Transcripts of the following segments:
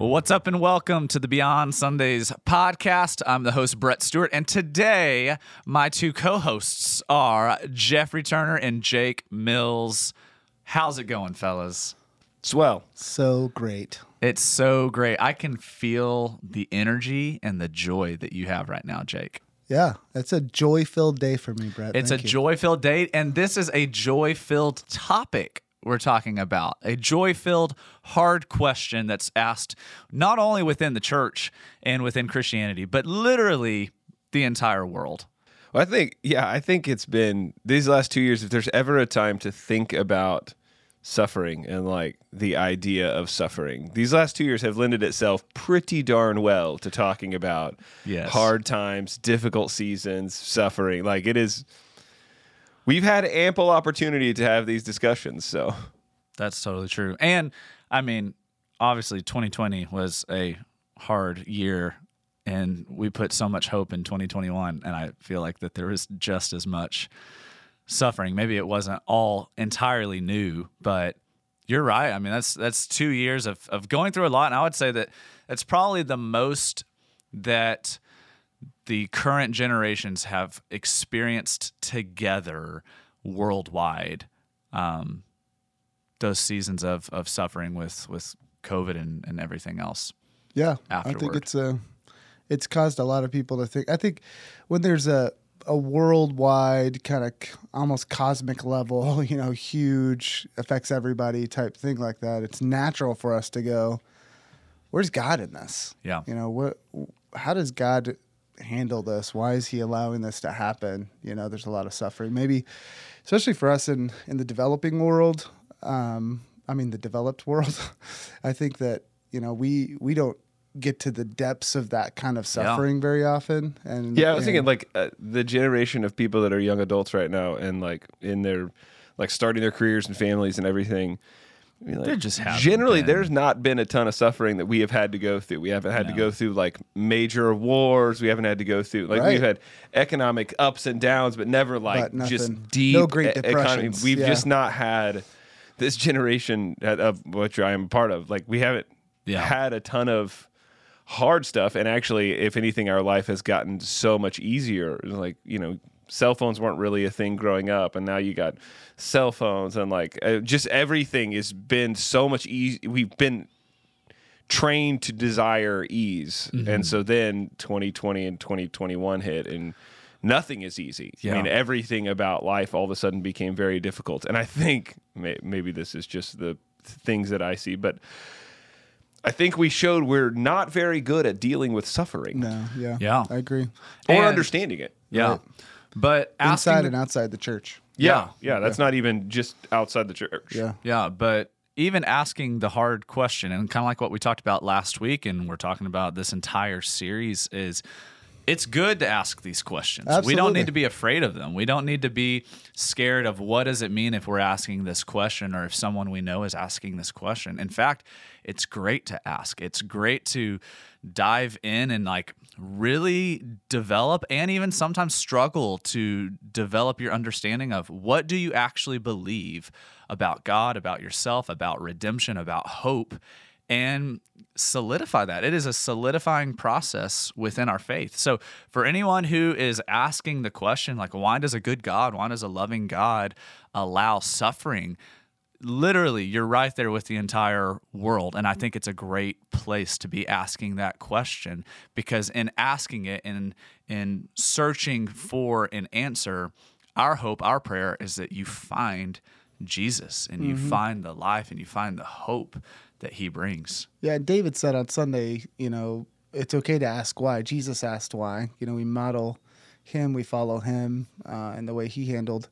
What's up, and welcome to the Beyond Sundays podcast. I'm the host, Brett Stewart, and today my two co hosts are Geoffrey Turner and Jake Mills. How's it going, fellas? Swell. So great. It's so great. I can feel the energy and the joy that you have right now, Jake. Yeah, it's a joy filled day for me, Brett. It's Thank a joy filled day, and this is a joy filled topic we're talking about. A joy filled, hard question that's asked not only within the church and within Christianity, but literally the entire world. Well, I think, yeah, I think it's been these last two years. If there's ever a time to think about suffering and like the idea of suffering, these last two years have lended itself pretty darn well to talking about Yes. hard times, difficult seasons, suffering. Like it is, we've had ample opportunity to have these discussions. So, That's totally true. And I mean, obviously 2020 was a hard year and we put so much hope in 2021 and I feel like that there was just as much suffering. Maybe it wasn't all entirely new, but you're right. I mean, that's that's 2 years of of going through a lot and I would say that it's probably the most that the current generations have experienced together worldwide um, those seasons of, of suffering with, with COVID and, and everything else. Yeah, I think it's a, it's caused a lot of people to think. I think when there's a a worldwide kind of almost cosmic level, you know, huge affects everybody type thing like that, it's natural for us to go, "Where's God in this?" Yeah. You know, what? How does God handle this? Why is He allowing this to happen? You know, there's a lot of suffering. Maybe, especially for us in in the developing world. Um, I mean, the developed world. I think that you know we we don't get to the depths of that kind of suffering very often. And yeah, I was and- thinking like uh, the generation of people that are young adults right now and like in their like starting their careers and families and everything. I mean, like, There just haven't generally been. there's not been a ton of suffering that we have had to go through. We haven't had to go through like major wars. We haven't had to go through like Right. we've had economic ups and downs, but never like But just deep no Great e- economy. Depressions, We've yeah. just not had this generation of which I am a part of. Like we haven't Yeah. had a ton of hard stuff and actually if anything our life has gotten so much easier like you know cell phones weren't really a thing growing up and now you got cell phones and like uh, just everything has been so much easy we've been trained to desire ease Mm-hmm. and so then 2020 and 2021 hit and nothing is easy i mean everything about life all of a sudden became very difficult and i think may, maybe this is just the things that i see but I think we showed we're not very good at dealing with suffering no, yeah, Yeah. I agree. or And- understanding it. Yeah. But asking Inside and outside the church. Yeah, yeah, that's not even just outside the church. Yeah, Yeah, but even asking the hard question, and kind of like what we talked about last week, and we're talking about this entire series, is it's good to ask these questions. We don't need to be afraid of them. We don't need to be scared of what does it mean if we're asking this question or if someone we know is asking this question. In fact, it's great to ask. It's great to dive in and like really develop and even sometimes struggle to develop your understanding of what do you actually believe about God, about yourself, about redemption, about hope and solidify that. It is a solidifying process within our faith. So, for anyone who is asking the question, like, why does a good God, why does a loving God allow suffering? Literally, you're right there with the entire world. And I think it's a great place to be asking that question because, in asking it and in searching for an answer, our hope, our prayer is that you find Jesus and you find the life and you find the hope that he brings. yeah. David said on Sunday, you know, it's okay to ask why. Jesus asked why. You know, we model him, we follow him, uh, and the way he handled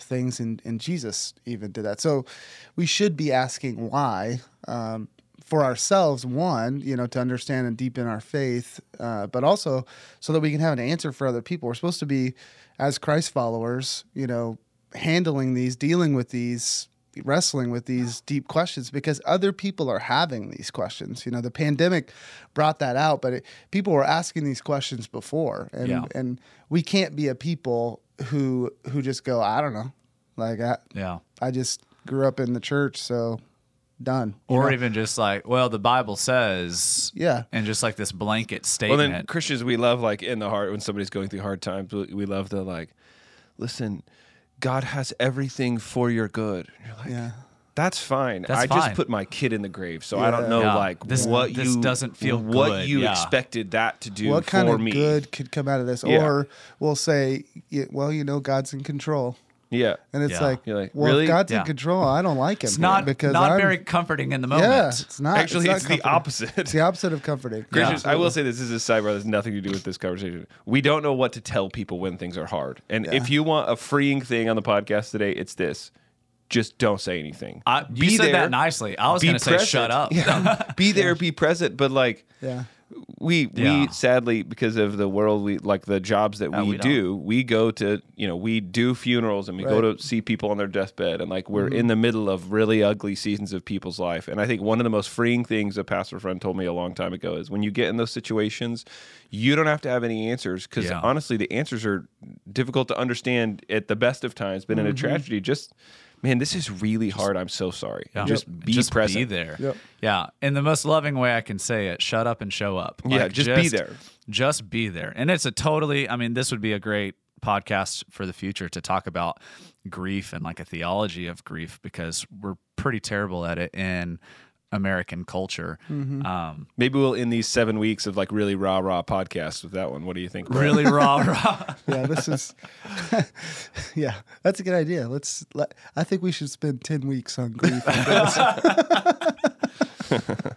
things, and, and Jesus even did that. So we should be asking why. Um, for ourselves, one, you know, to understand and deepen our faith, uh, but also so that we can have an answer for other people. We're supposed to be, as Christ followers, you know, handling these, dealing with these, wrestling with these deep questions because other people are having these questions. You know, the pandemic brought that out, but it, people were asking these questions before, and Yeah. and we can't be a people who who just go, I don't know, like I Yeah. I just grew up in the church, so done. or know? even just like, well, the Bible says, yeah, and just like this blanket Well, statement. then Christians, we love like in the heart when somebody's going through hard times. We we love to like, listen, God has everything for your good. And you're like, yeah. That's fine. That's I fine. just put my kid in the grave, so I don't know Yeah. like This- what this you doesn't feel what good, you yeah. expected that to do What kind of me. good could come out of this? Yeah. Or we'll say, well, you know, God's in control. Yeah, And it's Yeah. like, You're like, well, really? if God's Yeah. in control, I don't like him. it's not because not I'm, very comforting in the moment. Yeah, it's not. actually, not it's, the opposite. It's the opposite of comforting. Christians, I will say this, this is a sidebar. That has nothing to do with this conversation. We don't know what to tell people when things are hard. And if you want a freeing thing on the podcast today, it's this: just don't say anything. I, you said that nicely. I was be going to say, shut up. Yeah. be there, be present. But like, Yeah. we Yeah. we sadly because of the world we like the jobs that Uh, we, we do we go to you know we do funerals and we go to see people on their deathbed and like we're Mm-hmm. in the middle of really ugly seasons of people's life and i think one of the most freeing things a pastor friend told me a long time ago is when you get in those situations you don't have to have any answers because Yeah. honestly the answers are difficult to understand at the best of times but in Mm-hmm. a tragedy just man this is really hard i'm so sorry Yeah. just be just present be there. Yep. Yeah, in the most loving way I can say it. Shut up and show up. Yeah, just be there. Just be there. And it's a totally. I mean, this would be a great podcast for the future to talk about grief and like a theology of grief because we're pretty terrible at it in American culture. Mm-hmm. Um, maybe we'll end these seven weeks of like really raw raw podcasts with that one what do you think Brett? really raw, raw. Yeah, this is. yeah, that's a good idea. Let's. Let, I think we should spend ten weeks on grief. and death.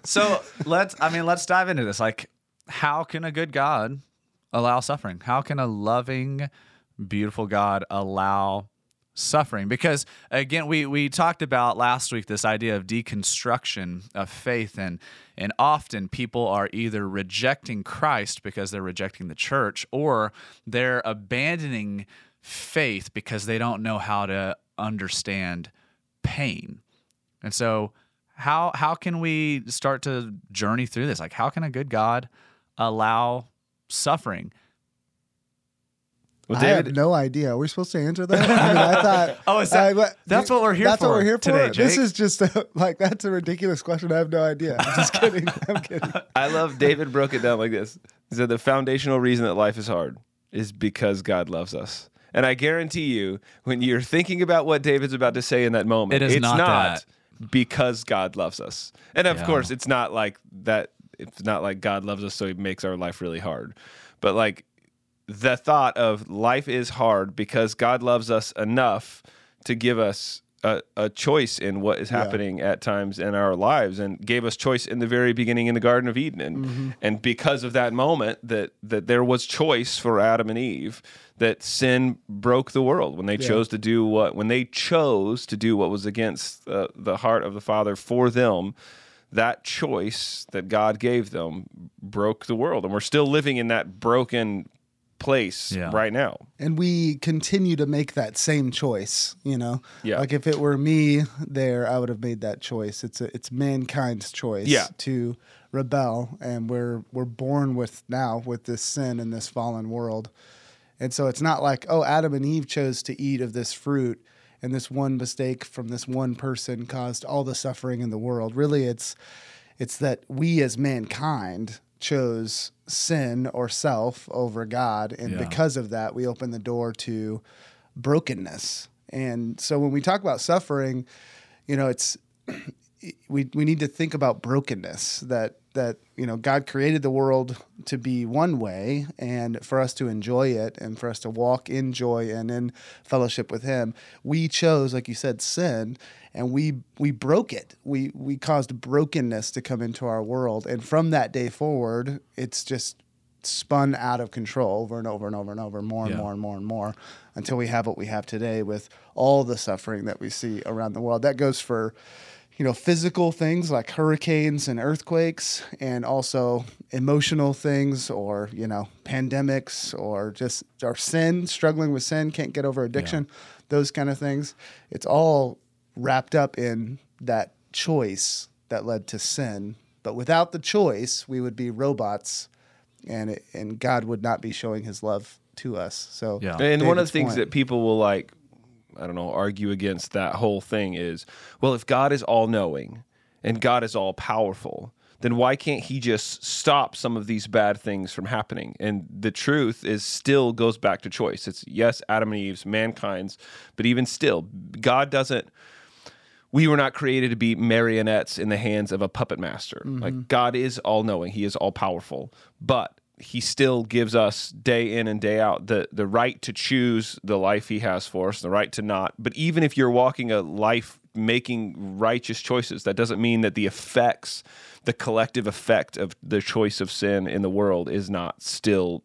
so let's i mean let's dive into this like how can a good god allow suffering how can a loving beautiful god allow suffering because again we we talked about last week this idea of deconstruction of faith and and often people are either rejecting Christ because they're rejecting the church or they're abandoning faith because they don't know how to understand pain and so how how can we start to journey through this? Like how can a good God allow suffering? Well I have no idea. We're supposed to answer that. I mean, I thought. Oh, is that- I- what- that's what we're here That's what we're here today, for. This is just a, like that's a ridiculous question. I have no idea. I'm just kidding. I'm kidding. I love David broke it down like this. He said the foundational reason that life is hard is because God loves us. And I guarantee you, when you're thinking about what David's about to say in that moment, It is it's not that. because God loves us. And of Yeah. course, it's not like that. It's not like God loves us, so he makes our life really hard. But like the thought of life is hard because God loves us enough to give us a, a choice in what is happening at times in our lives and gave us choice in the very beginning in the Garden of Eden. And, and because of that moment that, that there was choice for Adam and Eve, that sin broke the world when they chose to do what, when they chose to do what was against uh, the heart of the Father for them, that choice that God gave them broke the world. And we're still living in that broken place Yeah. right now. and we continue to make that same choice you know Yeah. like if it were me there i would have made that choice it's a, it's mankind's choice Yeah. to rebel and we're we're born with now with this sin in this fallen world and so it's not like oh adam and eve chose to eat of this fruit and this one mistake from this one person caused all the suffering in the world really it's it's that we as mankind chose sin or self over God. And Yeah. because of that, we open the door to brokenness. And so when we talk about suffering, you know, it's we we need to think about brokenness that that you know God created the world to be one way and for us to enjoy it and for us to walk in joy and in fellowship with him we chose like you said sin and we we broke it. We we caused brokenness to come into our world. And from that day forward it's just spun out of control over and over and over and over more and Yeah. more and more and more until we have what we have today with all the suffering that we see around the world. That goes for you know physical things like hurricanes and earthquakes and also emotional things or you know pandemics or just our sin struggling with sin can't get over addiction those kind of things it's all wrapped up in that choice that led to sin but without the choice we would be robots and it, and God would not be showing his love to us so Yeah. And one of the things point. that people will like, I don't know, argue against that whole thing is, well, if God is all knowing and God is all powerful, then why can't he just stop some of these bad things from happening? And the truth is still goes back to choice. It's yes, Adam and Eve's, mankind's, but even still, God doesn't we were not created to be marionettes in the hands of a puppet master. Mm-hmm. Like God is all knowing, He is all powerful, but He still gives us day in and day out the the right to choose the life He has for us, the right to not. But even if you're walking a life making righteous choices, that doesn't mean that the effects, the collective effect of the choice of sin in the world is not still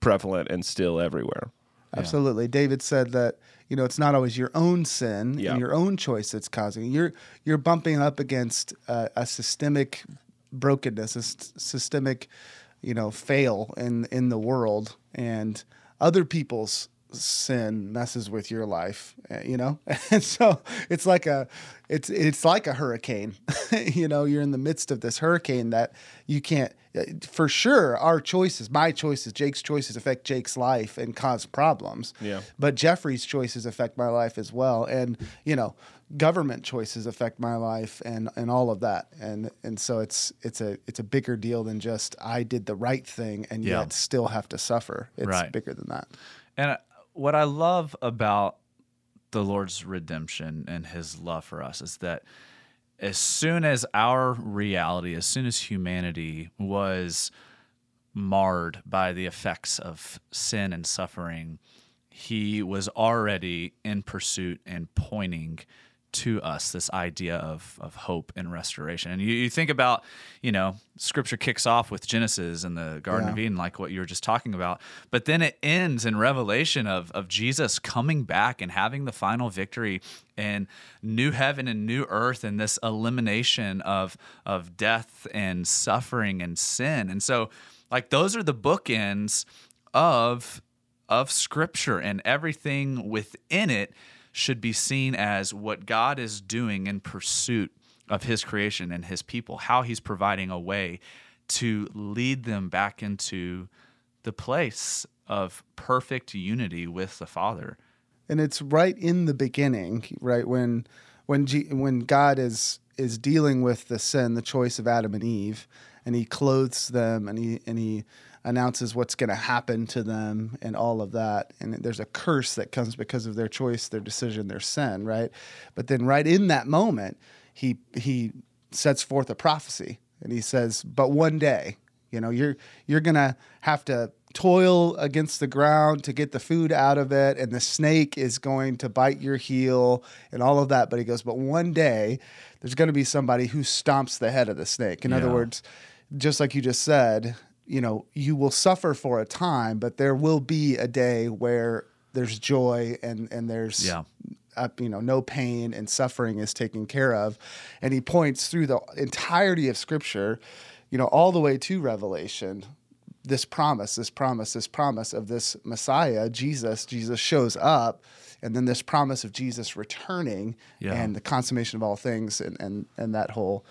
prevalent and still everywhere. Absolutely. David said that you know it's not always your own sin Yeah. and your own choice that's causing it. you're you're bumping up against uh, a systemic brokenness, a s- systemic you know fail in in the world, and other people's sin messes with your life. uh, You know, and so it's like a it's it's like a hurricane. you know, you're in the midst of this hurricane that you can't. uh, For sure, our choices, my choices, Jake's choices affect Jake's life and cause problems. Yeah. But Geoffrey's choices affect my life as well, and you know, government choices affect my life, and and all of that, and and so it's it's a it's a bigger deal than just I did the right thing and Yeah. yet still have to suffer. It's Right. bigger than that. And uh, what I love about the Lord's redemption and his love for us is that as soon as our reality, as soon as humanity was marred by the effects of sin and suffering, he was already in pursuit and pointing to us this idea of, of hope and restoration. And you, you think about, you know, scripture kicks off with Genesis and the Garden of Eden, like what you were just talking about. But then it ends in Revelation of, of Jesus coming back and having the final victory and new heaven and new earth and this elimination of, of death and suffering and sin. And so, like, those are the bookends of of scripture and everything within it should be seen as what God is doing in pursuit of his creation and his people, how he's providing a way to lead them back into the place of perfect unity with the Father. and it's right in the beginning, right when when G, when God is is dealing with the sin, the choice of Adam and Eve, and He clothes them, and He and He announces what's going to happen to them, and all of that, and there's a curse that comes because of their choice, their decision, their sin, right? But then, right in that moment, He He sets forth a prophecy, and He says, "But one day." You know, you're you're gonna have to toil against the ground to get the food out of it, and the snake is going to bite your heel and all of that. But he goes, but one day there's going to be somebody who stomps the head of the snake. In other words, just like you just said, you know, you will suffer for a time, but there will be a day where there's joy and and there's Yeah. uh, you know, no pain and suffering is taken care of. And he points through the entirety of Scripture, you know, all the way to Revelation, this promise, this promise, this promise of this Messiah, Jesus. Jesus shows up, and then this promise of Jesus returning Yeah. and the consummation of all things, and and and that whole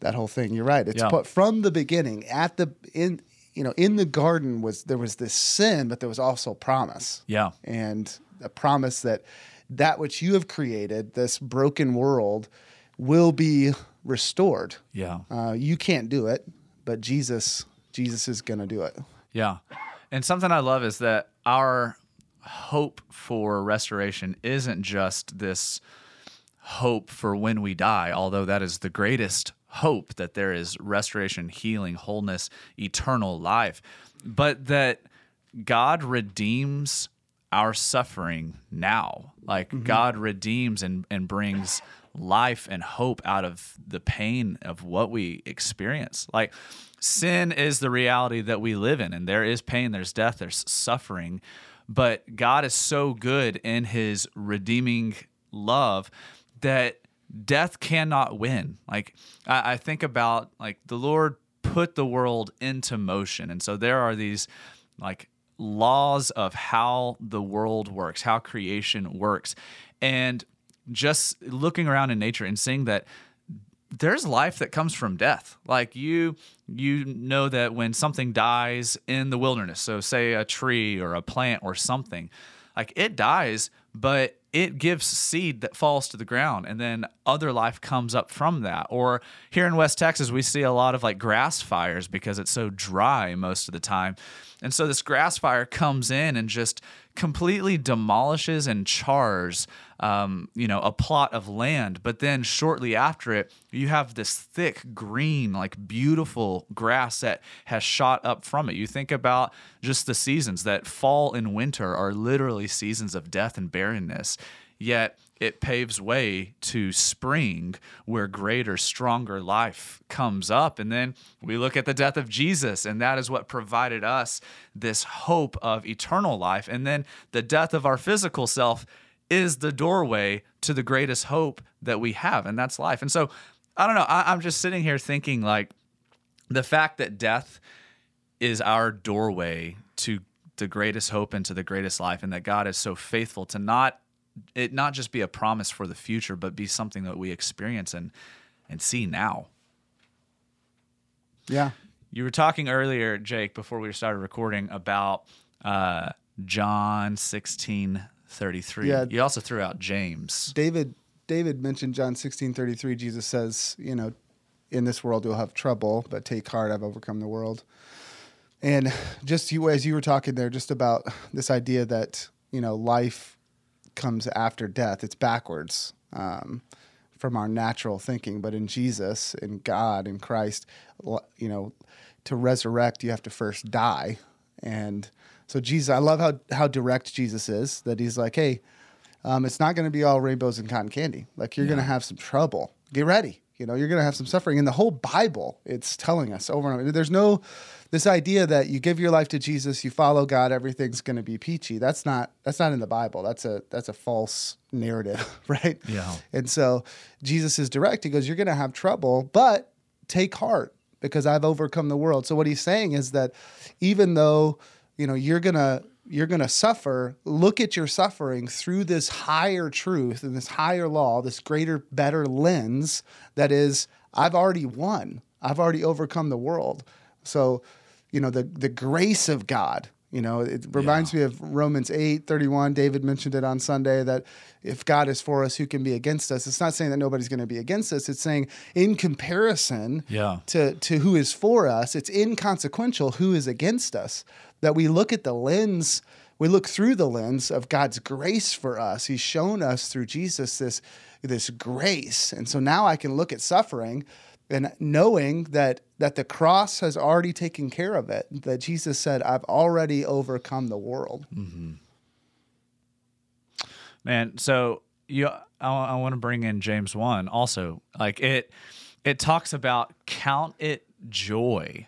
that whole thing. You're right. It's Yeah. put from the beginning at the in. You know, in the garden was there was this sin, but there was also promise Yeah. and a promise that that which you have created, this broken world, will be restored. Yeah. Uh, you can't do it, but Jesus, Jesus is going to do it. Yeah. And something I love is that our hope for restoration isn't just this hope for when we die, although that is the greatest hope that there is restoration, healing, wholeness, eternal life, but that God redeems our suffering now. Like mm-hmm. God redeems and, and brings life and hope out of the pain of what we experience. Like sin is the reality that we live in, and there is pain, there's death, there's suffering. But God is so good in his redeeming love that death cannot win. Like I, I think about like the Lord put the world into motion. And so there are these like laws of how the world works, how creation works. And just looking around in nature and seeing that there's life that comes from death. Like you you know that when something dies in the wilderness, so say a tree or a plant or something, like it dies, but it gives seed that falls to the ground and then other life comes up from that. Or here in west texas we see a lot of like grass fires because it's so dry most of the time. And so this grass fire comes in and just completely demolishes and chars um, you know a plot of land but then shortly after it you have this thick green like beautiful grass that has shot up from it you think about just the seasons that fall and winter are literally seasons of death and barrenness yet it paves way to spring where greater, stronger life comes up. And then we look at the death of Jesus, and that is what provided us this hope of eternal life. And then the death of our physical self is the doorway to the greatest hope that we have, and that's life. And so I don't know, I, am just sitting here thinking like the fact that death is our doorway to the greatest hope and to the greatest life, and that God is so faithful to not it not just be a promise for the future, but be something that we experience and and see now. Yeah. You were talking earlier, Jake, before we started recording about uh, John sixteen thirty three. Yeah. You also threw out James. David David mentioned John sixteen thirty three. Jesus says, you know, in this world you'll have trouble, but take heart, I've overcome the world. And just you as you were talking there, just about this idea that you know life comes after death. It's backwards um, from our natural thinking. But in Jesus, in God, in Christ, you know, to resurrect, you have to first die. And so Jesus, I love how how direct Jesus is. That he's like, hey, um, it's not going to be all rainbows and cotton candy. Like you're yeah. going to have some trouble. Get ready. You know, you're going to have some suffering. And the whole Bible, it's telling us over and over. There's no this idea that you give your life to Jesus, you follow God, everything's going to be peachy. That's not that's not in the Bible. That's a that's a false narrative, right? Yeah. And so Jesus is direct. He goes, "You're going to have trouble, but take heart because I've overcome the world." So what he's saying is that even though you know you're gonna you're going to suffer, look at your suffering through this higher truth and this higher law, this greater, better lens that is, I've already won. I've already overcome the world. So, you know, the, the grace of God, you know, it reminds yeah. me of Romans 8 31. David mentioned it on Sunday that if God is for us, who can be against us? It's not saying that nobody's going to be against us. It's saying, in comparison yeah. to, to who is for us, it's inconsequential who is against us that we look at the lens, we look through the lens of God's grace for us. He's shown us through Jesus this, this grace. And so now I can look at suffering and knowing that that the cross has already taken care of it that jesus said i've already overcome the world mm-hmm. man so you I, I want to bring in james 1 also like it it talks about count it joy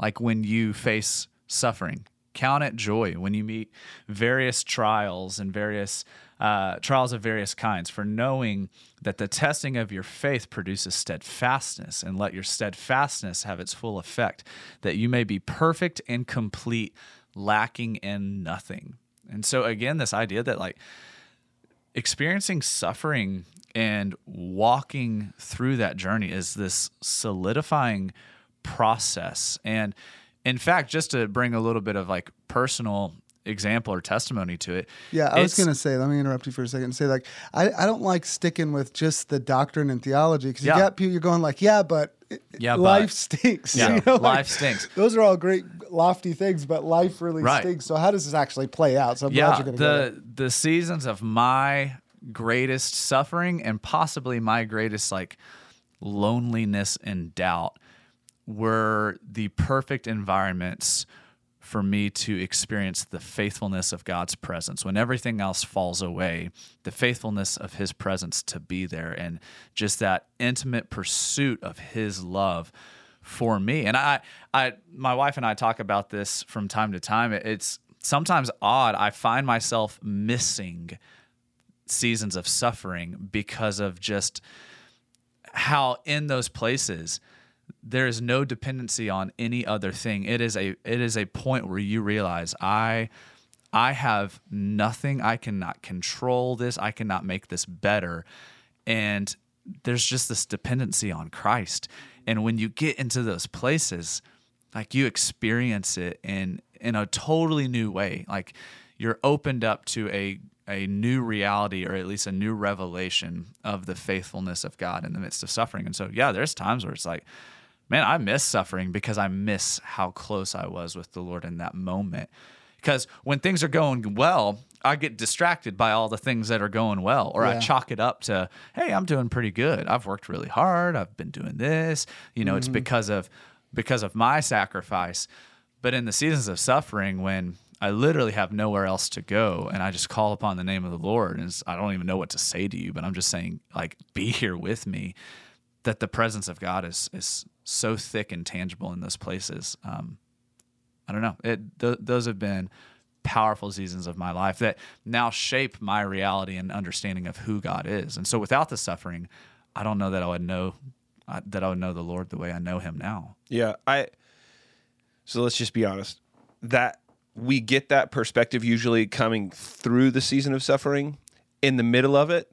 like when you face suffering. Count it joy when you meet various trials and various uh, trials of various kinds, for knowing that the testing of your faith produces steadfastness, and let your steadfastness have its full effect, that you may be perfect and complete, lacking in nothing. And so, again, this idea that like experiencing suffering and walking through that journey is this solidifying process. And in fact, just to bring a little bit of like personal example or testimony to it. Yeah, I was going to say, let me interrupt you for a second and say, like, I, I don't like sticking with just the doctrine and theology because you got people, you're going like, yeah, but yeah, life but, stinks. Yeah, you know, life stinks. Those are all great, lofty things, but life really right. stinks. So how does this actually play out? So I'm yeah, glad you're going to the the seasons of my greatest suffering and possibly my greatest like loneliness and doubt were the perfect environments for me to experience the faithfulness of God's presence. When everything else falls away, the faithfulness of His presence to be there and just that intimate pursuit of His love for me. And I, I, my wife and I talk about this from time to time. It's sometimes odd. I find myself missing seasons of suffering because of just how in those places there is no dependency on any other thing. It is a it is a point where you realize I I have nothing. I cannot control this. I cannot make this better. And there's just this dependency on Christ. And when you get into those places, like you experience it in in a totally new way. Like you're opened up to a a new reality or at least a new revelation of the faithfulness of God in the midst of suffering. And so, yeah, there's times where it's like, man, I miss suffering because I miss how close I was with the Lord in that moment. Because when things are going well, I get distracted by all the things that are going well, or I chalk it up to, hey, I'm doing pretty good. I've worked really hard. I've been doing this. You know, it's mm-hmm. because of because of my sacrifice. But in the seasons of suffering, when I literally have nowhere else to go, and I just call upon the name of the Lord, and I don't even know what to say to you, but I'm just saying, like, be here with me. That the presence of God is is so thick and tangible in those places. Um, I don't know. It th- those have been powerful seasons of my life that now shape my reality and understanding of who God is. And so, without the suffering, I don't know that I would know that I would know the Lord the way I know Him now. Yeah, I. So let's just be honest. That we get that perspective usually coming through the season of suffering. In the middle of it,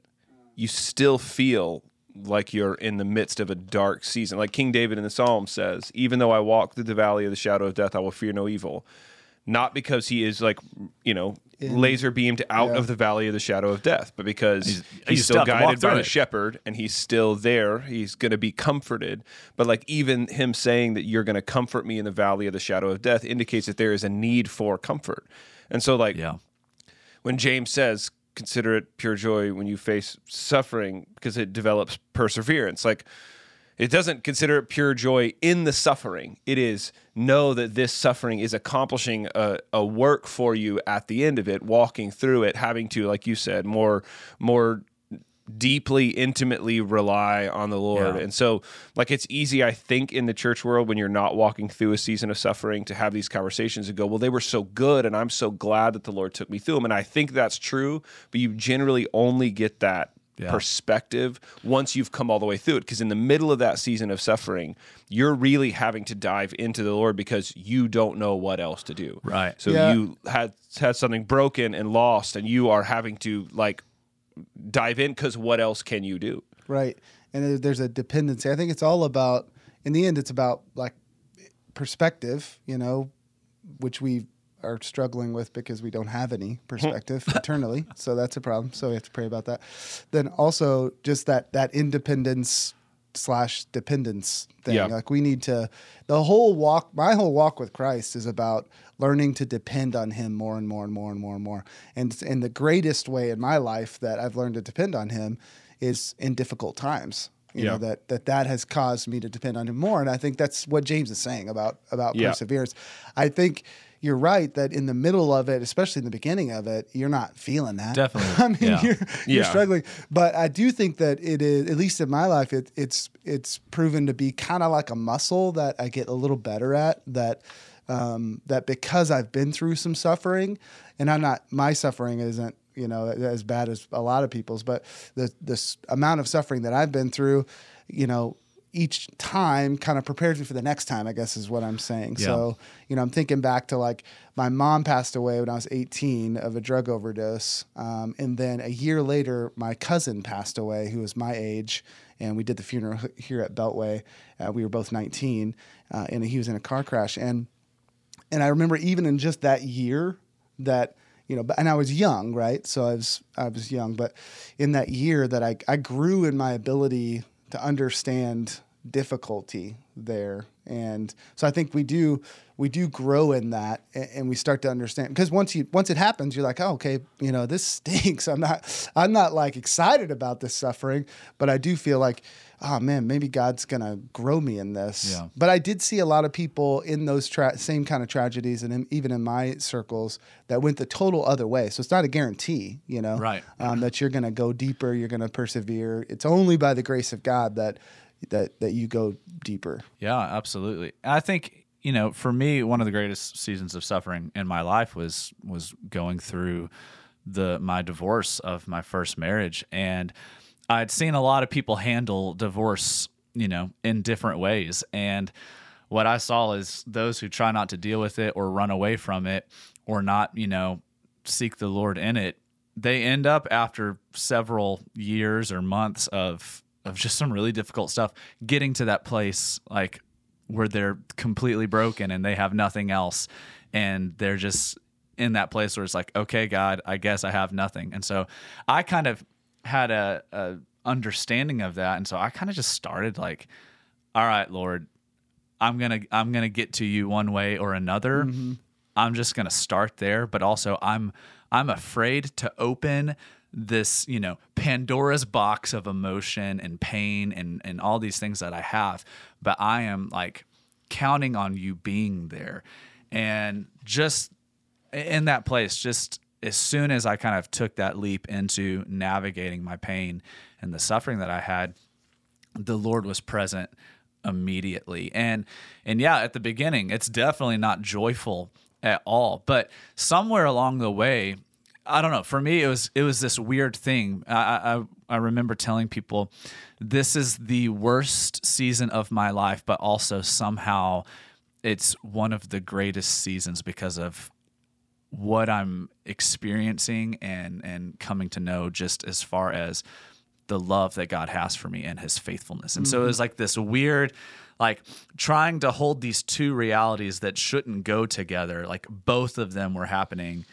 you still feel like you're in the midst of a dark season. Like King David in the Psalm says, "Even though I walk through the valley of the shadow of death, I will fear no evil." Not because he is like, you know, laser beamed out yeah. of the valley of the shadow of death, but because he's, you still still have to walk guided by the it. shepherd and he's still there. He's going to be comforted. But like even him saying that you're going to comfort me in the valley of the shadow of death indicates that there is a need for comfort. And so like Yeah. when James says, consider it pure joy when you face suffering because it develops perseverance. Like it doesn't consider it pure joy in the suffering. It is know that this suffering is accomplishing a, a work for you at the end of it, walking through it, having to, like you said, more more deeply intimately rely on the lord Yeah. and so like it's easy i think in the church world when you're not walking through a season of suffering to have these conversations and go well they were so good and i'm so glad that the lord took me through them and i think that's true but you generally only get that Yeah. perspective once you've come all the way through it because in the middle of that season of suffering you're really having to dive into the lord because you don't know what else to do Right. so Yeah. you had had something broken and lost and you are having to like dive in because what else can you do? Right. And there's a dependency. I think it's all about, in the end, it's about like perspective, you know, which we are struggling with because we don't have any perspective eternally. So that's a problem. So we have to pray about that. Then also just that, that independence slash dependence thing. Yeah. Like we need to, the whole walk, my whole walk with Christ is about learning to depend on him more and more and more and more and more. And, and the greatest way in my life that I've learned to depend on him is in difficult times. You Yeah. know, that, that that has caused me to depend on him more. And I think that's what James is saying about, about Yeah. perseverance. I think you're right that in the middle of it, especially in the beginning of it, you're not feeling that. Definitely, I mean, yeah. you're, you're Yeah. struggling. But I do think that it is, at least in my life, it, it's it's proven to be kind of like a muscle that I get a little better at. That um, that because I've been through some suffering, and I'm not my suffering isn't you know as bad as a lot of people's, but the this amount of suffering that I've been through, you know. Each time kind of prepares me for the next time, I guess is what I'm saying. Yeah. So, you know, I'm thinking back to like my mom passed away when I was 18 of a drug overdose. Um, and then a year later, my cousin passed away who was my age. And we did the funeral here at Beltway. Uh, we were both 19, uh, and he was in a car crash. And and I remember even in just that year that you know, and I was young, right? So I was I was young, but in that year that I I grew in my ability to understand difficulty there, and so I think we do we do grow in that, and, and we start to understand because once you once it happens, you're like, oh, okay, you know, this stinks. I'm not I'm not like excited about this suffering, but I do feel like. Oh man, maybe God's gonna grow me in this. Yeah. But I did see a lot of people in those tra- same kind of tragedies, and in, even in my circles, that went the total other way. So it's not a guarantee, you know, Right. Um, that you're going to go deeper, you're going to persevere. It's only by the grace of God that that that you go deeper. Yeah, absolutely. I think you know, for me, one of the greatest seasons of suffering in my life was was going through the my divorce of my first marriage, and I'd seen a lot of people handle divorce, you know, in different ways, and what I saw is those who try not to deal with it or run away from it or not, you know, seek the Lord in it, they end up after several years or months of of just some really difficult stuff getting to that place like where they're completely broken and they have nothing else and they're just in that place where it's like, okay, God, I guess I have nothing. And so I kind of had a, a understanding of that. And so I kind of just started like, all right, Lord, I'm gonna I'm gonna get to you one way or another. Mm-hmm. I'm just gonna start there, but also I'm I'm afraid to open this, you know, Pandora's box of emotion and pain and and all these things that I have. But I am like counting on you being there. And just in that place, just as soon as I kind of took that leap into navigating my pain and the suffering that I had, the Lord was present immediately. And and yeah, at the beginning, it's definitely not joyful at all. But somewhere along the way, I don't know. For me, it was it was this weird thing. I I, I remember telling people, this is the worst season of my life, but also somehow it's one of the greatest seasons because of what I'm experiencing and and coming to know just as far as the love that God has for me and his faithfulness. And so it mm-hmm. was like this weird like trying to hold these two realities that shouldn't go together like both of them were happening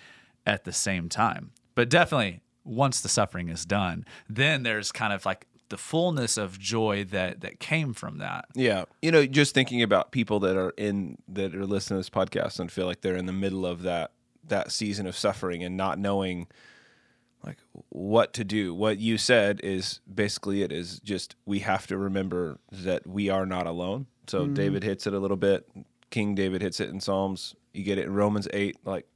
at the same time. But definitely once the suffering is done, then there's kind of like the fullness of joy that that came from that. Yeah, you know, just thinking about people that are in that are listening to this podcast and feel like they're in the middle of that that season of suffering and not knowing like what to do. What you said is basically it is just we have to remember that we are not alone. So mm-hmm. David hits it a little bit. King David hits it in Psalms. You get it in Romans 8 like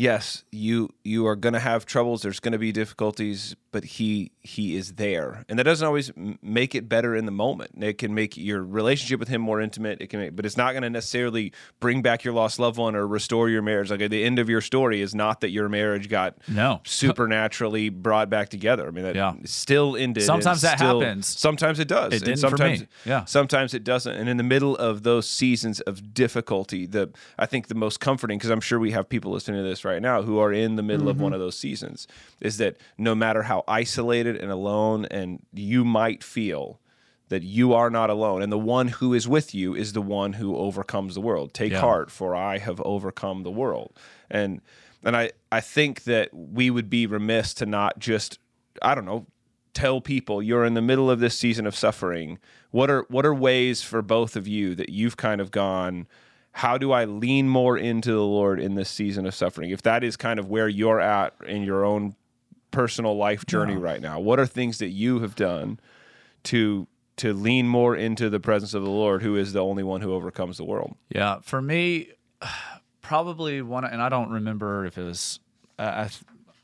yes, you you are going to have troubles. There's going to be difficulties, but he he is there, and that doesn't always make it better in the moment. It can make your relationship with him more intimate. It can, make, but it's not going to necessarily bring back your lost loved one or restore your marriage. Like at the end of your story is not that your marriage got No. supernaturally brought back together. I mean, that Yeah. still ended. Sometimes that still- happens. Sometimes it does. It and didn't for sometimes, me. Yeah. Sometimes it doesn't. And in the middle of those seasons of difficulty, the I think the most comforting, because I'm sure we have people listening to this right now who are in the middle of mm-hmm. one of those seasons, is that no matter how isolated and alone and you might feel, that you are not alone, and the one who is with you is the one who overcomes the world. Take Yeah. heart, for I have overcome the world. And and I I think that we would be remiss to not just I don't know tell people you're in the middle of this season of suffering. What are what are ways for both of you that you've kind of gone? How do I lean more into the Lord in this season of suffering? If that is kind of where you're at in your own personal life journey right now, what are things that you have done to to lean more into the presence of the Lord, who is the only one who overcomes the world? Yeah, for me, probably one, and I don't remember if it was. I I,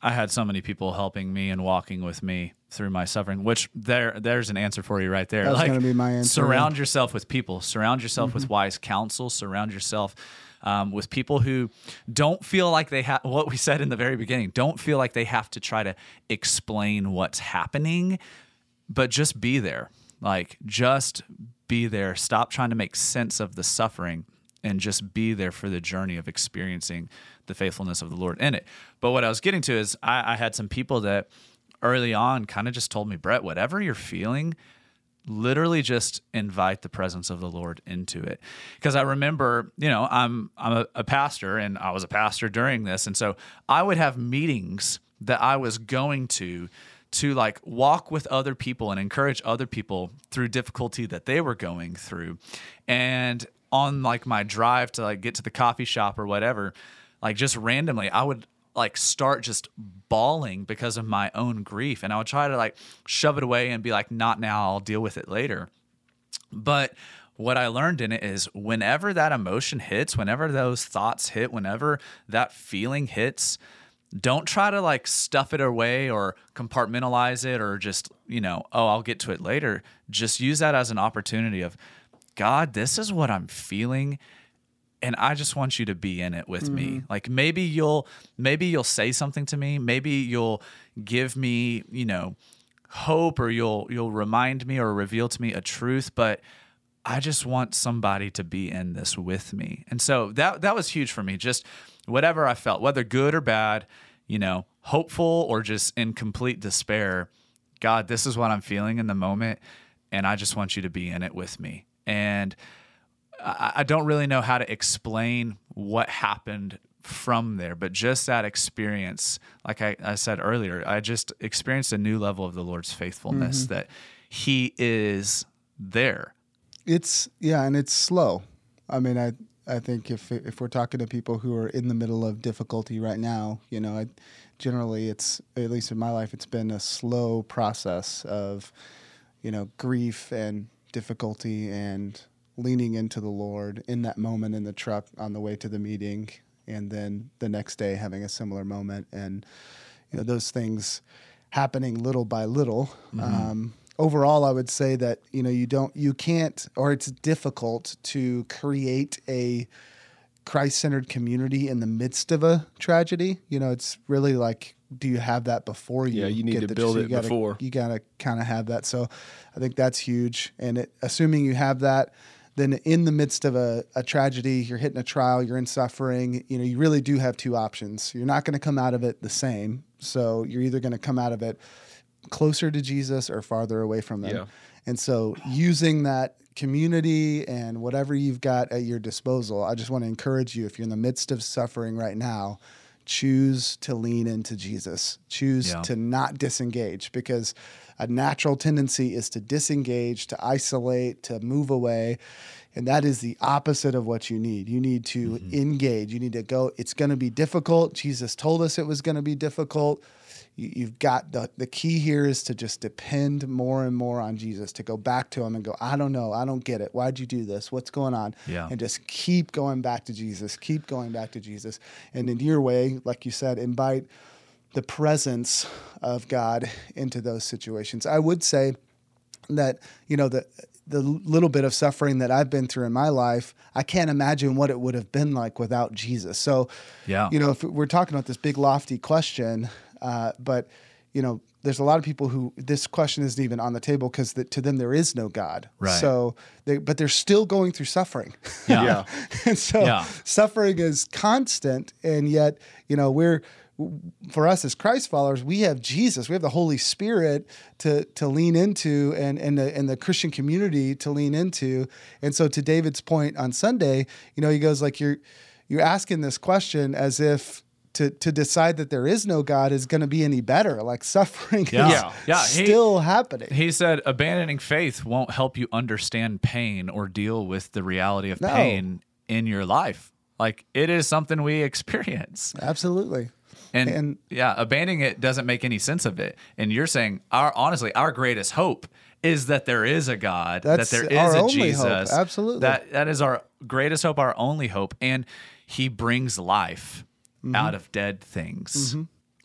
I had so many people helping me and walking with me through my suffering. Which there, there's an answer for you right there. That was gonna be my answer, Surround yourself with people. Surround yourself with mm-hmm. wise counsel. Surround yourself. Um, with people who don't feel like they have what we said in the very beginning, don't feel like they have to try to explain what's happening, but just be there. Like, just be there. Stop trying to make sense of the suffering and just be there for the journey of experiencing the faithfulness of the Lord in it. But what I was getting to is I, I had some people that early on kind of just told me, Brett, whatever you're feeling, literally just invite the presence of the Lord into it. Because I remember, you know, I'm I'm a, a pastor and I was a pastor during this. And so I would have meetings that I was going to to like walk with other people and encourage other people through difficulty that they were going through. And on like my drive to like get to the coffee shop or whatever, like just randomly, I would like start just bawling because of my own grief. And I would try to like shove it away and be like, not now, I'll deal with it later. But what I learned in it is whenever that emotion hits, whenever those thoughts hit, whenever that feeling hits, don't try to like stuff it away or compartmentalize it or just, you know, oh, I'll get to it later. Just use that as an opportunity of, God, this is what I'm feeling and I just want you to be in it with me. Mm-hmm. Like maybe you'll maybe you'll say something to me, maybe you'll give me, you know, hope or you'll you'll remind me or reveal to me a truth, but I just want somebody to be in this with me. And so that that was huge for me. Just whatever I felt, whether good or bad, you know, hopeful or just in complete despair, God, this is what I'm feeling in the moment and I just want you to be in it with me. And I I don't really know how to explain what happened from there, but just that experience, like I, I said earlier, I just experienced a new level of the Lord's faithfulness Mm-hmm. that He is there. It's yeah, and it's slow. I mean, I I think if if we're talking to people who are in the middle of difficulty right now, you know, I, generally it's at least in my life, it's been a slow process of, you know, grief and difficulty and leaning into the Lord in that moment in the truck on the way to the meeting, and then the next day having a similar moment, and you know those things happening little by little. Um, overall, I would say that you know you don't you can't or it's difficult to create a Christ-centered community in the midst of a tragedy. You know, it's really like, do you have that before you? Yeah, you need get to the- build so it gotta, before. You gotta kind of have that. So, I think that's huge. And it, assuming you have that, then in the midst of a, a tragedy, you're hitting a trial, you're in suffering. You know, you really do have two options. You're not going to come out of it the same. So you're either going to come out of it closer to Jesus or farther away from them. Yeah. And so using that community and whatever you've got at your disposal, I just want to encourage you if you're in the midst of suffering right now, choose to lean into Jesus. Choose Yeah. to not disengage because a natural tendency is to disengage, to isolate, to move away. And that is the opposite of what you need. You need to mm-hmm. engage. You need to go. It's going to be difficult. Jesus told us it was going to be difficult you- you've got the the key here is to just depend more and more on Jesus to go back to him and go I don't know I don't get it why'd you do this what's going on Yeah. and just keep going back to Jesus keep going back to Jesus and in your way like you said invite the presence of God into those situations I would say that you know the the little bit of suffering that I've been through in my life, I can't imagine what it would have been like without Jesus. So, Yeah. you know, if we're talking about this big lofty question, uh, but you know, there's a lot of people who this question isn't even on the table because to them there is no God. Right. So, they, but they're still going through suffering. Yeah. Yeah. and so Yeah. suffering is constant and yet you know we're for us as christ followers we have jesus we have the holy spirit to to lean into and and the, and the christian community to lean into and so to david's point on sunday you know he goes like you're you're asking this question as if to, to decide that there is no God is going to be any better. Like suffering Yeah. is Yeah. Yeah, he- still happening. He said, abandoning faith won't help you understand pain or deal with the reality of No. pain in your life. Like it is something we experience. Absolutely. And, And- yeah, abandoning it doesn't make any sense of it. And you're saying our honestly, our greatest hope is that there is a God, That's that there is our a only hope. Jesus. Absolutely. That that is our greatest hope, our only hope. And he brings life Mm-hmm. out of dead things.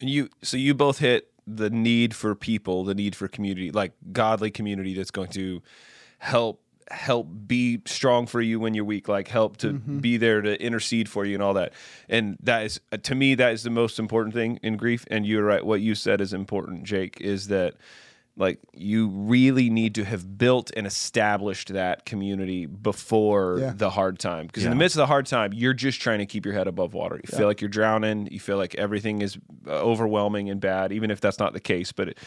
And you so you both hit the need for people, the need for community, like godly community that's going to help help be strong for you when you're weak, like help to be there to intercede for you and all that. And that is uh, to me that is the most important thing in grief. And you're right, what you said is important, Jake, is that like you really need to have built and established that community before Yeah. the hard time. Because in the midst of the hard time you're just trying to keep your head above water. You feel like you're drowning. You feel like everything is uh, overwhelming and bad even if that's not the case but it,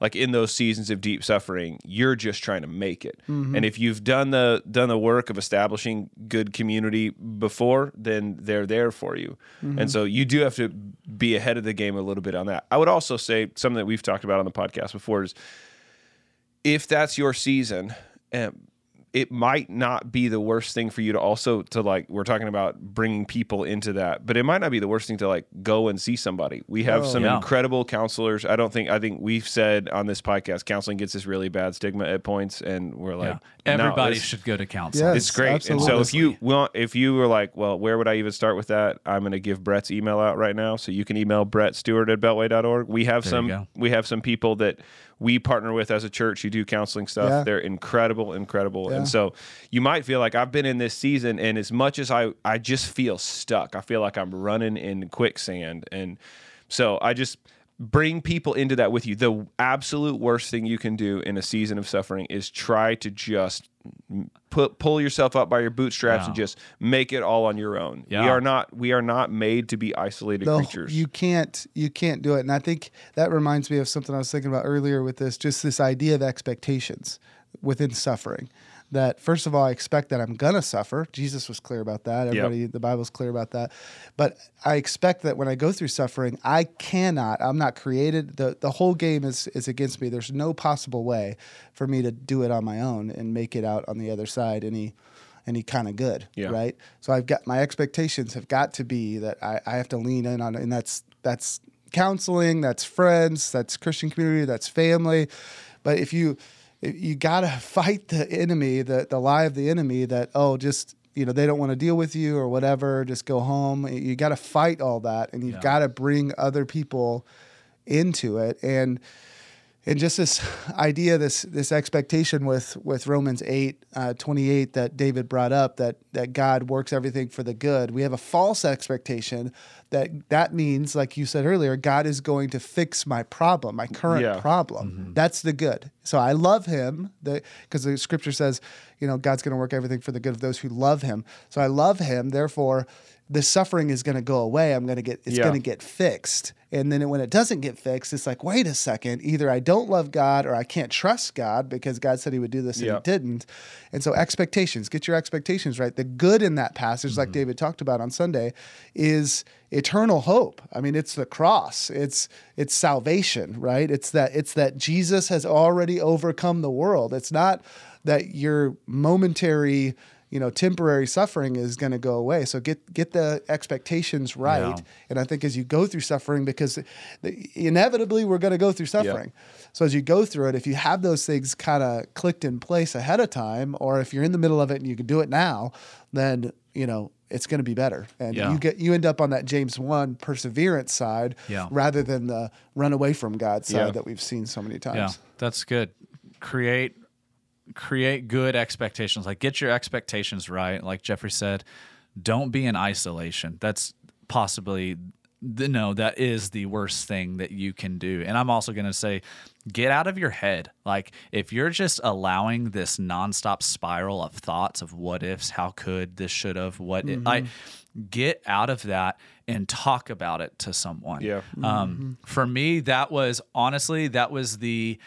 like in those seasons of deep suffering you're just trying to make it. And if you've done the done the work of establishing good community before then they're there for you. And so you do have to be ahead of the game a little bit on that. I would also say something that we've talked about on the podcast before is if that's your season, um, it might not be the worst thing for you to also to like we're talking about bringing people into that but it might not be the worst thing to like go and see somebody we have Oh. some Yeah. incredible counselors i don't think i think we've said on this podcast counseling gets this really bad stigma at points and we're like Yeah. Everybody it's- should go to counseling. Yes. it's great. And so if you want, if you were like, well, where would I even start with that? I'm going to give Brett's email out right now. So you can email Brett Stewart at beltway.org. We have There some, we have some people that we partner with as a church who do counseling stuff. Yeah. They're incredible, incredible. Yeah. And so you might feel like I've been in this season and as much as I, I just feel stuck, I feel like I'm running in quicksand. And so I just, bring people into that with you. The absolute worst thing you can do in a season of suffering is try to just put pull yourself up by your bootstraps and just make it all on your own. We are not we are not made to be isolated No, creatures. You can't you can't do it. And I think that reminds me of something I was thinking about earlier with this, just this idea of expectations within suffering. That first of all, I expect that I'm gonna suffer. Jesus was clear about that. Everybody, the Bible's clear about that. But I expect that when I go through suffering, I cannot. I'm not created. the The whole game is is against me. There's no possible way for me to do it on my own and make it out on the other side any any kind of good. Yeah. Right. So I've got my expectations have got to be that I, I have to lean in on, it, and that's that's counseling, that's friends, that's Christian community, that's family. But if you you got to fight the enemy, the the lie of the enemy that oh just you know they don't want to deal with you or whatever, just go home. You got to fight all that, and you've Yeah. got to bring other people into it and and just this idea, this this expectation with with Romans 8, uh, 28 that David brought up that that God works everything for the good. We have a false expectation that that means, like you said earlier, God is going to fix my problem, my current Yeah. problem. That's the good. So I love Him because the Scripture says, you know, God's going to work everything for the good of those who love Him. So I love Him. Therefore, the suffering is going to go away. I'm going to get it's Yeah. going to get fixed. And then when it doesn't get fixed, it's like, wait a second, either I don't love God or I can't trust God because God said he would do this and Yeah. he didn't. And so expectations, get your expectations right. The good in that passage, like mm-hmm. David talked about on Sunday, is eternal hope. I mean, it's the cross. It's it's salvation, right? It's that it's that Jesus has already overcome the world. It's not that your momentary you know temporary suffering is going to go away. So get get the expectations right. Yeah. and i think as you go through suffering because the, inevitably we're going to go through suffering. So as you go through it if you have those things kind of clicked in place ahead of time or if you're in the middle of it and you can do it now then you know it's going to be better. And Yeah. you get you end up on that james 1 perseverance side rather than the run away from god side that we've seen so many times. Yeah, that's good. Create create good expectations. Like get your expectations right. Like Geoffrey said, don't be in isolation. That's possibly the, no, that is the worst thing that you can do. And I'm also going to say get out of your head. Like if you're just allowing this nonstop spiral of thoughts of what ifs, how could this should have, what if, I get out of that and talk about it to someone. Yeah. Um, for me, that was honestly that was the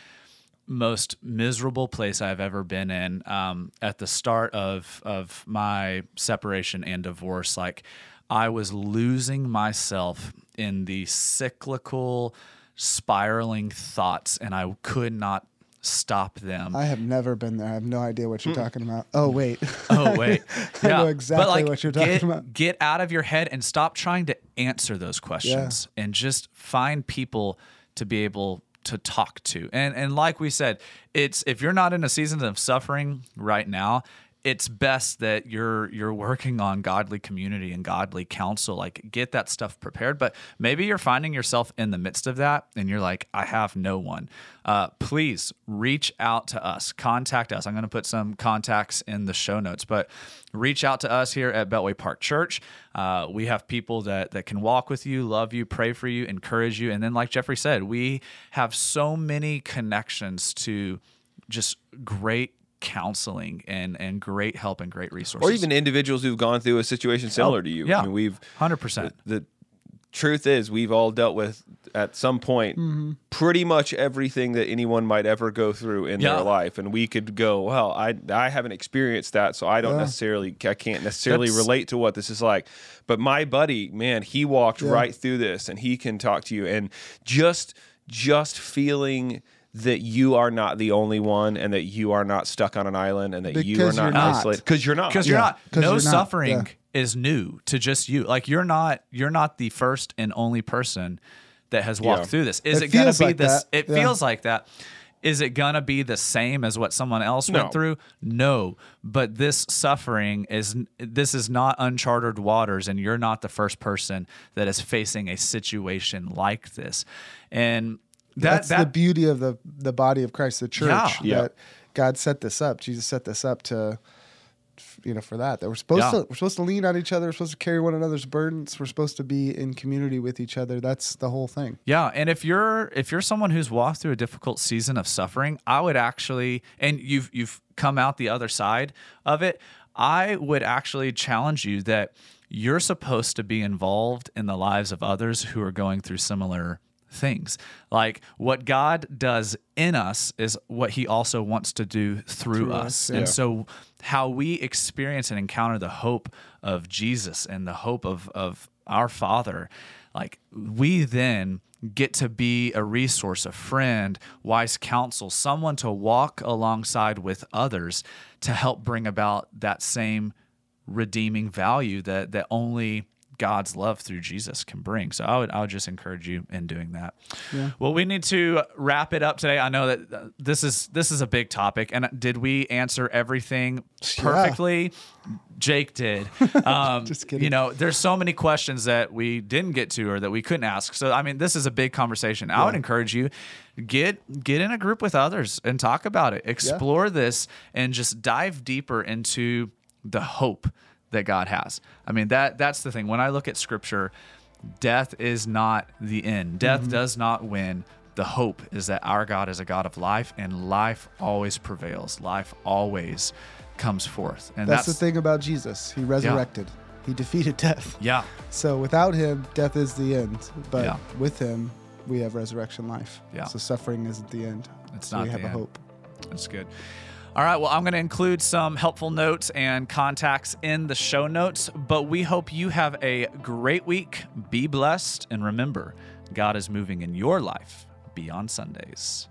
most miserable place I've ever been in. Um, at the start of of my separation and divorce, like I was losing myself in the cyclical, spiraling thoughts, and I could not stop them. i have never been there i have no idea what you're talking about oh wait Oh wait, I know Yeah. exactly like, what you're talking get, about. Get out of your head and stop trying to answer those questions, and just find people to be able to talk to. And and like we said, it's if you're not in a season of suffering right now. It's best that you're you're working on godly community and godly counsel. Like get that stuff prepared. But maybe you're finding yourself in the midst of that, and you're like, I have no one. Uh, please reach out to us. Contact us. I'm going to put some contacts in the show notes, but reach out to us here at Beltway Park Church. Uh, we have people that that can walk with you, love you, pray for you, encourage you, and then, like Geoffrey said, we have so many connections to just great counseling and and great help and great resources. or even individuals who've gone through a situation similar to you. yeah. I mean, we've hundred percent. the truth is we've all dealt with at some point Mm-hmm. pretty much everything that anyone might ever go through in Yeah. their life and we could go well i i haven't experienced that so i don't Yeah. necessarily i can't necessarily That's- relate to what this is like but my buddy man he walked Yeah. right through this and he can talk to you and just just feeling that you are not the only one and that you are not stuck on an island and that you are Because not, you're not. isolated. Because you're not. Because you're Yeah, not. 'cause no you're not, suffering yeah. is new to just you. Like you're not you're not the first and only person that has walked Yeah. through this. Is It it, gonna be like this that, it yeah. feels like that. Is it gonna be the same as what someone else No. went through? No. But this suffering is this is not uncharted waters and you're not the first person that is facing a situation like this. And that, That's that the beauty of the the body of Christ, the church. Yeah. Yeah. That God set this up. Jesus set this up to, you know, for that. That we're supposed Yeah. to we're supposed to lean on each other. We're supposed to carry one another's burdens. We're supposed to be in community with each other. That's the whole thing. Yeah, and if you're if you're someone who's walked through a difficult season of suffering, I would actually and you've you've come out the other side of it, I would actually challenge you that you're supposed to be involved in the lives of others who are going through similar things. Like what God does in us is what he also wants to do through, Through us. us, And yeah. so how we experience and encounter the hope of Jesus and the hope of of our Father, like we then get to be a resource, a friend, wise counsel, someone to walk alongside with others to help bring about that same redeeming value that that only God's love through Jesus can bring. So I would I would just encourage you in doing that. Well, we need to wrap it up today. I know that uh, this is this is a big topic, and did we answer everything perfectly? Jake did. Um, Just kidding. You know, there's so many questions that we didn't get to or that we couldn't ask. So I mean, this is a big conversation. I would encourage you get get in a group with others and talk about it. Explore this and just dive deeper into the hope that God has. I mean, that that's the thing. When I look at scripture, death is not the end. Death Mm-hmm. does not win. The hope is that our God is a God of life and life always prevails. Life always comes forth. And That's, that's, the thing about Jesus. He resurrected. He defeated death. Yeah. So without him, death is the end. But Yeah. with him, we have resurrection life. Yeah. So suffering isn't the end. It's so not we have a end. hope. That's good. All right. Well, I'm going to include some helpful notes and contacts in the show notes, but we hope you have a great week. Be blessed. And remember, God is moving in your life beyond Sundays.